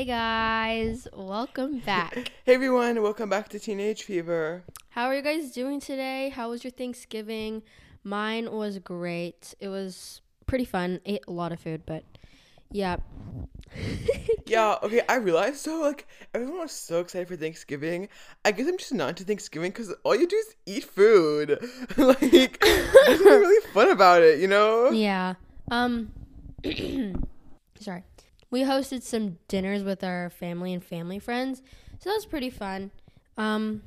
Hey guys, welcome back. Hey everyone, welcome back to Teenage Fever. How are you guys doing today? How was your Thanksgiving? Mine was great. It was pretty fun. Ate a lot of food, but yeah. Yeah, okay, I realized so like everyone was so excited for Thanksgiving. I guess I'm just not into Thanksgiving because all you do is eat food. like there's nothing really fun about it, you know? Yeah. Um sorry. We hosted some dinners with our family and family friends. So that was pretty fun. Um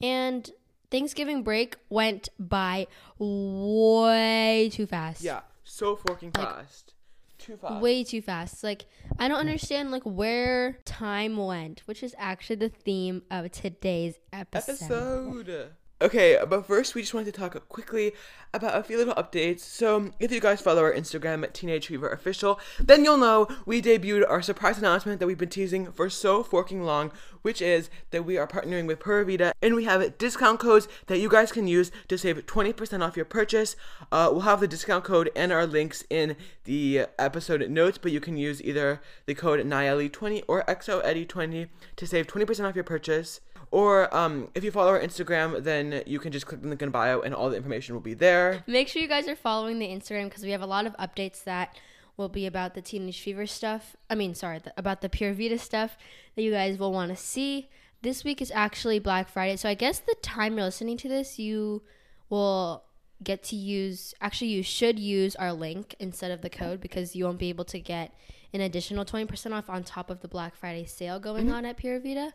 and Thanksgiving break went by way too fast. Yeah, so fucking fast. Too fast. way too fast. Like I don't understand like where time went, which is actually the theme of today's episode. episode. Okay, but first we just wanted to talk quickly about a few little updates. So, if you guys follow our Instagram at Teenage Fever Official, then you'll know we debuted our surprise announcement that we've been teasing for so forking long, which is that we are partnering with Pura Vida and we have discount codes that you guys can use to save 20% off your purchase. Uh, we'll have the discount code and our links in the episode notes, but you can use either the code NIALI20 or XOEDDY20 to save 20% off your purchase. Or um, if you follow our Instagram, then you can just click the link in bio and all the information will be there. Make sure you guys are following the Instagram because we have a lot of updates that will be about the Teenage Fever stuff. I mean, sorry, the, about the Pura Vida stuff that you guys will want to see. This week is actually Black Friday, so I guess the time you're listening to this, you will get to use. Actually, you should use our link instead of the code because you won't be able to get an additional twenty percent off on top of the Black Friday sale going on at Pura Vida.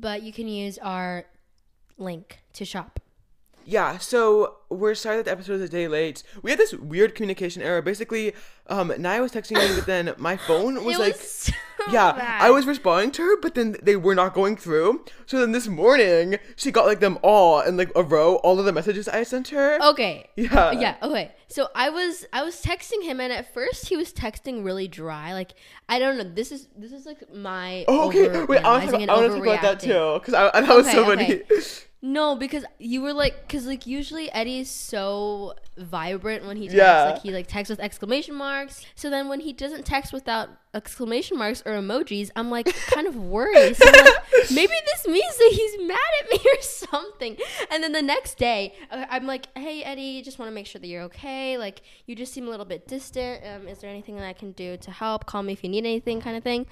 But you can use our link to shop. Yeah, so we're sorry that the episode is a day late. We had this weird communication error. Basically, um, Naya was texting me, but then my phone was It like, was so yeah, bad. I was responding to her, but then they were not going through. So then this morning, she got like them all in like a row, all of the messages I sent her. Okay. Yeah. Yeah. Okay. So I was I was texting him, and at first he was texting really dry. Like I don't know. This is this is like my. Oh, okay, wait, I want to talk, I want to talk about that too, because I, I, that was so Okay, funny. No, because you were like, because like usually Eddie is so vibrant when he texts. Yeah. Like he like texts with exclamation marks. So then when he doesn't text without exclamation marks or emojis, I'm like kind of worried. So I'm like, maybe this means that he's mad at me or something. And then the next day, uh, I'm like, hey Eddie, just want to make sure that you're okay. Like you just seem a little bit distant. Um, is there anything that I can do to help? Call me if you need anything, kind of thing.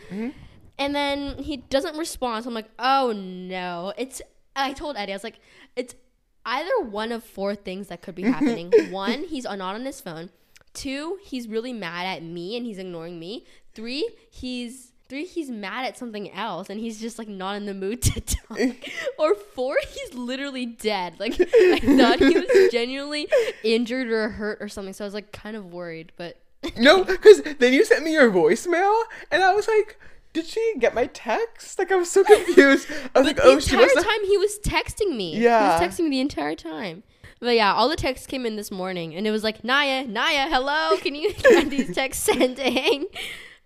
And then he doesn't respond. So I'm like, oh no. It's I told Eddie, I was like, it's either one of four things that could be happening. one, he's not on his phone. Two, he's really mad at me and he's ignoring me. Three, he's three, he's mad at something else and he's just like not in the mood to talk. or four, he's literally dead. Like I thought he was genuinely injured or hurt or something. So I was like kind of worried, but no, because then you sent me your voicemail, and I was like, did she get my text? Like I was so confused. I was like, the oh, she entire time he was texting me. Yeah. He was texting me the entire time. But yeah, all the texts came in this morning and it was like, Naya, Naya, hello, can you get these texts sending?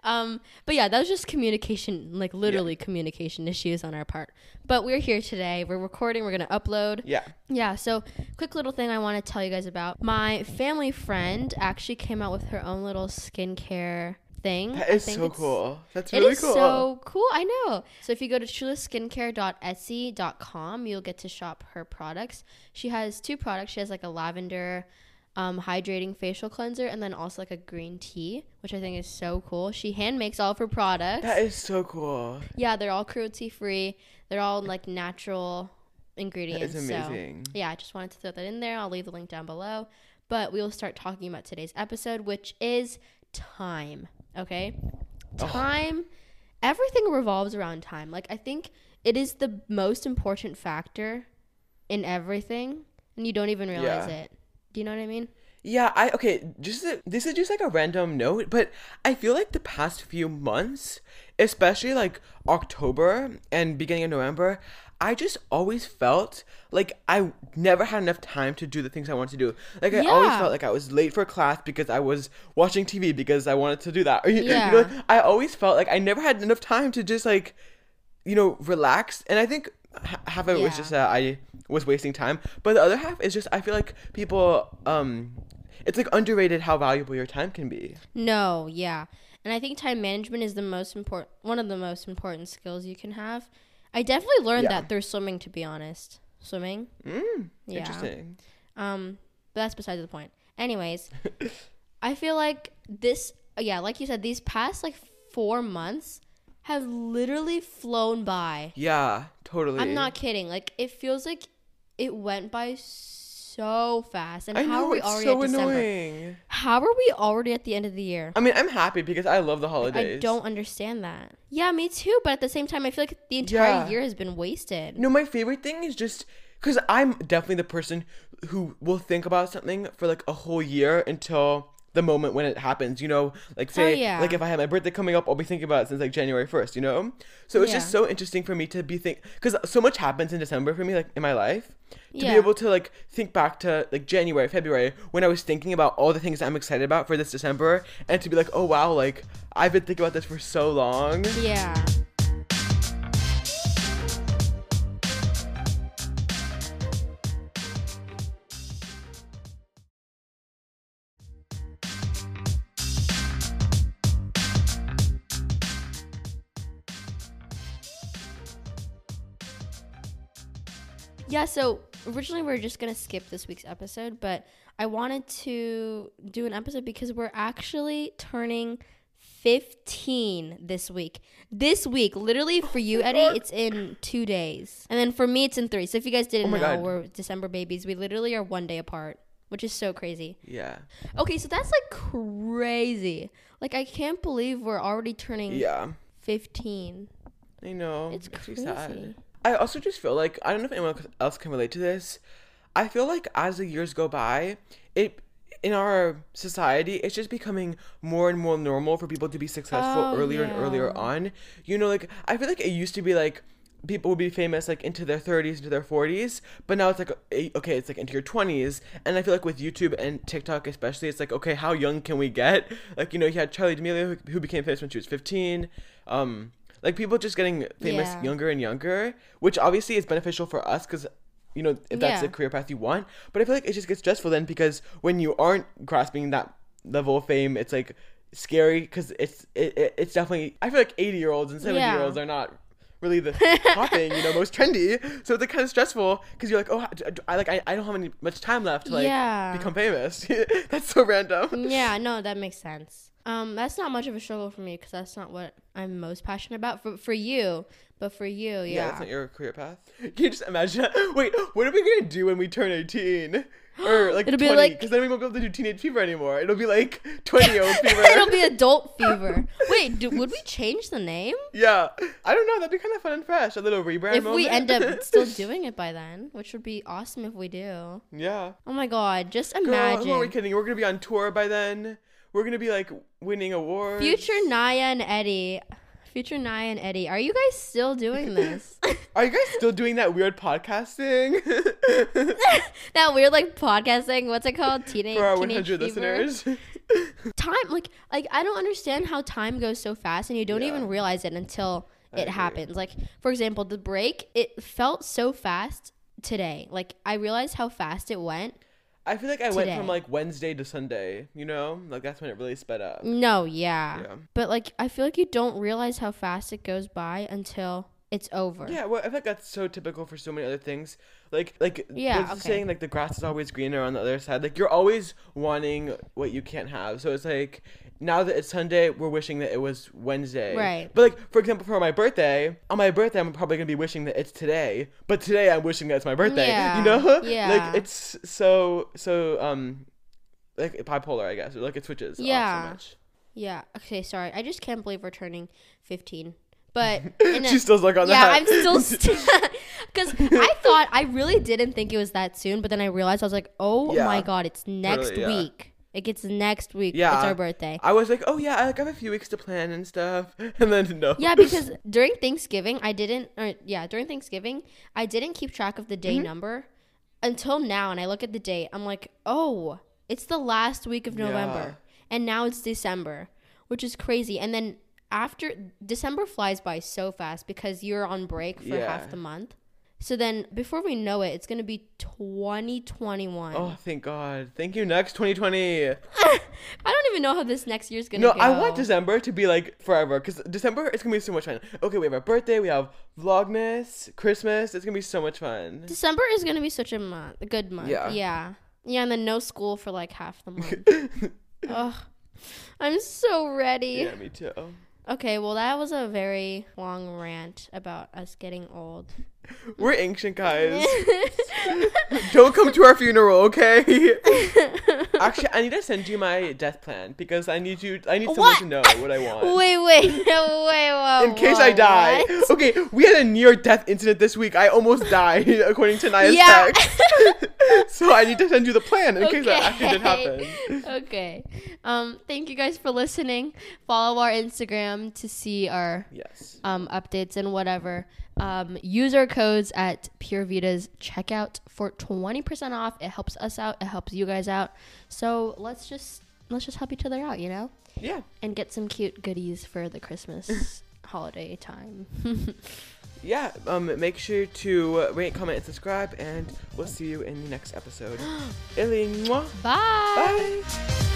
Um, but yeah, that was just communication, like literally communication issues on our part. But we're here today. We're recording, we're gonna upload. Yeah. Yeah, so quick little thing I want to tell you guys about. My family friend actually came out with her own little skincare thing. That I think so cool. That's it really is cool. so cool. I know. So if you go to trueskincare.etsy.com, you'll get to shop her products. She has two products. She has like a lavender um, hydrating facial cleanser and then also like a green tea, which I think is so cool. She hand makes all of her products. that is so cool. yeah, they're all cruelty free. They're all like natural ingredients. That is amazing. So, yeah, I just wanted to throw that in there. I'll leave the link down below. But we will start talking about today's episode, which is time. Okay? Time. Everything revolves around time. Like, I think it is the most important factor in everything, and you don't even realize Yeah. it. Do you know what I mean? Yeah, I okay. Just this is just like a random note, but I feel like the past few months, especially like October and beginning of November, I just always felt like I never had enough time to do the things I wanted to do. Like I always felt like I was late for class because I was watching TV because I wanted to do that. Or, you- you Yeah. know, I always felt like I never had enough time to just like, you know, relax. And I think half of it was just that I was wasting time, but the other half is just I feel like people um it's like underrated how valuable your time can be. No, yeah. And I think time management is the most important one of the most important skills you can have. I definitely learned Yeah. that through swimming to be honest. Swimming. Mm, Yeah. Interesting. Um, but that's besides the point. Anyways, I feel like this, yeah, like you said, these past like four months have literally flown by. Yeah, totally. I'm not kidding. Like it feels like it went by so fast. And I how know are we already so at December? annoying. How are we already at the end of the year? I mean, I'm happy because I love the holidays. I don't understand that. Yeah, me too. But at the same time, I feel like the entire Yeah. year has been wasted. No, my favorite thing is just because I'm definitely the person who will think about something for like a whole year until the moment when it happens. You know, like say, Oh, yeah. like if I have my birthday coming up, I'll be thinking about it since like January first. You know, so it's just so interesting for me to be think because so much happens in December for me, like in my life. To Yeah. be able to like think back to like January, February when I was thinking about all the things I'm excited about for this December, and to be like, oh wow, like I've been thinking about this for so long. Yeah. Yeah, so originally we are just gonna skip this week's episode, but I wanted to do an episode because we're actually turning 15 this week. This week, literally for you, Eddie, it's in two days. And then for me, it's in three. So if you guys didn't Oh know, God. we're December babies. We literally are one day apart, which is so crazy. Yeah, Okay, so that's like crazy. Like, I can't believe we're already turning yeah, 15. I know. It's me crazy. I also just feel like I don't know if anyone else can relate to this. I feel like as the years go by, it in our society, it's just becoming more and more normal for people to be successful Oh, earlier and earlier on. You know, like I feel like it used to be like people would be famous like into their 30s into their 40s but now it's like eh, okay it's like into your 20s and i feel like with youtube and tiktok especially it's like okay how young can we get like you know you had charli d'amelio who, who became famous when she was 15 um like people just getting famous Yeah. younger and younger which obviously is beneficial for us because you know if that's Yeah. the career path you want but i feel like it just gets stressful then because when you aren't grasping that level of fame it's like scary because it's it, it, it's definitely i feel like 80 year olds and 70 Yeah. year olds are not really the popping you know most trendy so it's like kind of stressful because you're like oh I, I like I, I don't have any much time left to like Yeah. become famous that's so random yeah, no, that makes sense. Um, that's not much of a struggle for me because that's not what I'm most passionate about. For for you, but for you, yeah yeah, that's not your career path. Can you just imagine wait what are we gonna do when we turn 18 or like It'll be 20 like- because then we won't be able to do teenage fever anymore. It'll be like 20 year old fever. It'll be adult fever. Wait, do, would we change the name? yeah. I don't know. That'd be kind of fun and fresh. A little rebrand if we end up still doing it by then, which would be awesome if we do. yeah. Oh my god, just Girl, imagine who are we kidding? We're gonna be on tour by then we're gonna be like winning awards future Naya and Eddie. Future Naya and Eddie, are you guys still doing this? Are you guys still doing that weird podcasting that weird like podcasting. What's it called? Teenage for our 100 Fever? listeners? time like like I don't understand how time goes so fast and you don't Yeah. even realize it until I it agree. happens. Like for example, the break, it felt so fast today. Like I realized how fast it went. I feel like I went from like Wednesday to Sunday. You know, like that's when it really sped up. No, yeah. Yeah. But like I feel like you don't realize how fast it goes by until it's over. Yeah, well, I feel like that's so typical for so many other things. Like, like Yeah, okay. saying like the grass is always greener on the other side. Like you're always wanting what you can't have. So it's like now that it's Sunday, we're wishing that it was Wednesday. Right. But like for example, for my birthday, on my birthday, I'm probably gonna be wishing that it's today. But today, I'm wishing that it's my birthday. Yeah, You know? yeah. Like it's so so um, like bipolar, I guess. Like it switches. Yeah. so much. Yeah. Okay, sorry. I just can't believe we're turning 15. But a- She's still stuck on yeah, that. I'm still because I thought I really didn't think it was that soon, but then I realized I was like, oh Yeah. my god, it's next Totally, yeah. week. It gets next week. Yeah. it's our birthday. I was like, oh yeah, I like, have a few weeks to plan and stuff, and then no. Yeah, because during Thanksgiving, I didn't. Or yeah, during Thanksgiving, I didn't keep track of the day Mm-hmm. number until now, and I look at the date. I'm like, oh, it's the last week of November, and now it's December, which is crazy. And then after December flies by so fast because you're on break for Yeah. half the month. So then before we know it, it's gonna be 2021. Oh, thank God. Thank you, next 2020. I don't even know how this next year's gonna be. No, go. I want December to be like forever because December it's gonna be so much fun. Okay, we have our birthday, we have Vlogmas, Christmas. It's gonna be so much fun. December is gonna be such a month, a good month. Yeah. Yeah. Yeah, and then no school for like half the month. Ugh. I'm so ready. yeah, me too. Okay, well that was a very long rant about us getting old. We're ancient guys. Don't come to our funeral, okay? Actually, I need to send you my death plan because I need you. I need someone What? to know what I want. wait, wait, no, wait, whoa, In case whoa, I die. what? Okay, we had a near death incident this week. I almost died, according to Naya's Yeah. text. so I need to send you the plan in case that actually did happen. okay. Um, thank you guys for listening. Follow our Instagram to see our Yes. um, updates and whatever. Um, use our codes at Pura Vida's checkout for twenty percent off. It helps us out. It helps you guys out. So let's just let's just help each other out, you know, Yeah. and get some cute goodies for the Christmas holiday time. Yeah. Um. Make sure to uh, rate, comment, and subscribe, and we'll see you in the next episode. Bye. Bye.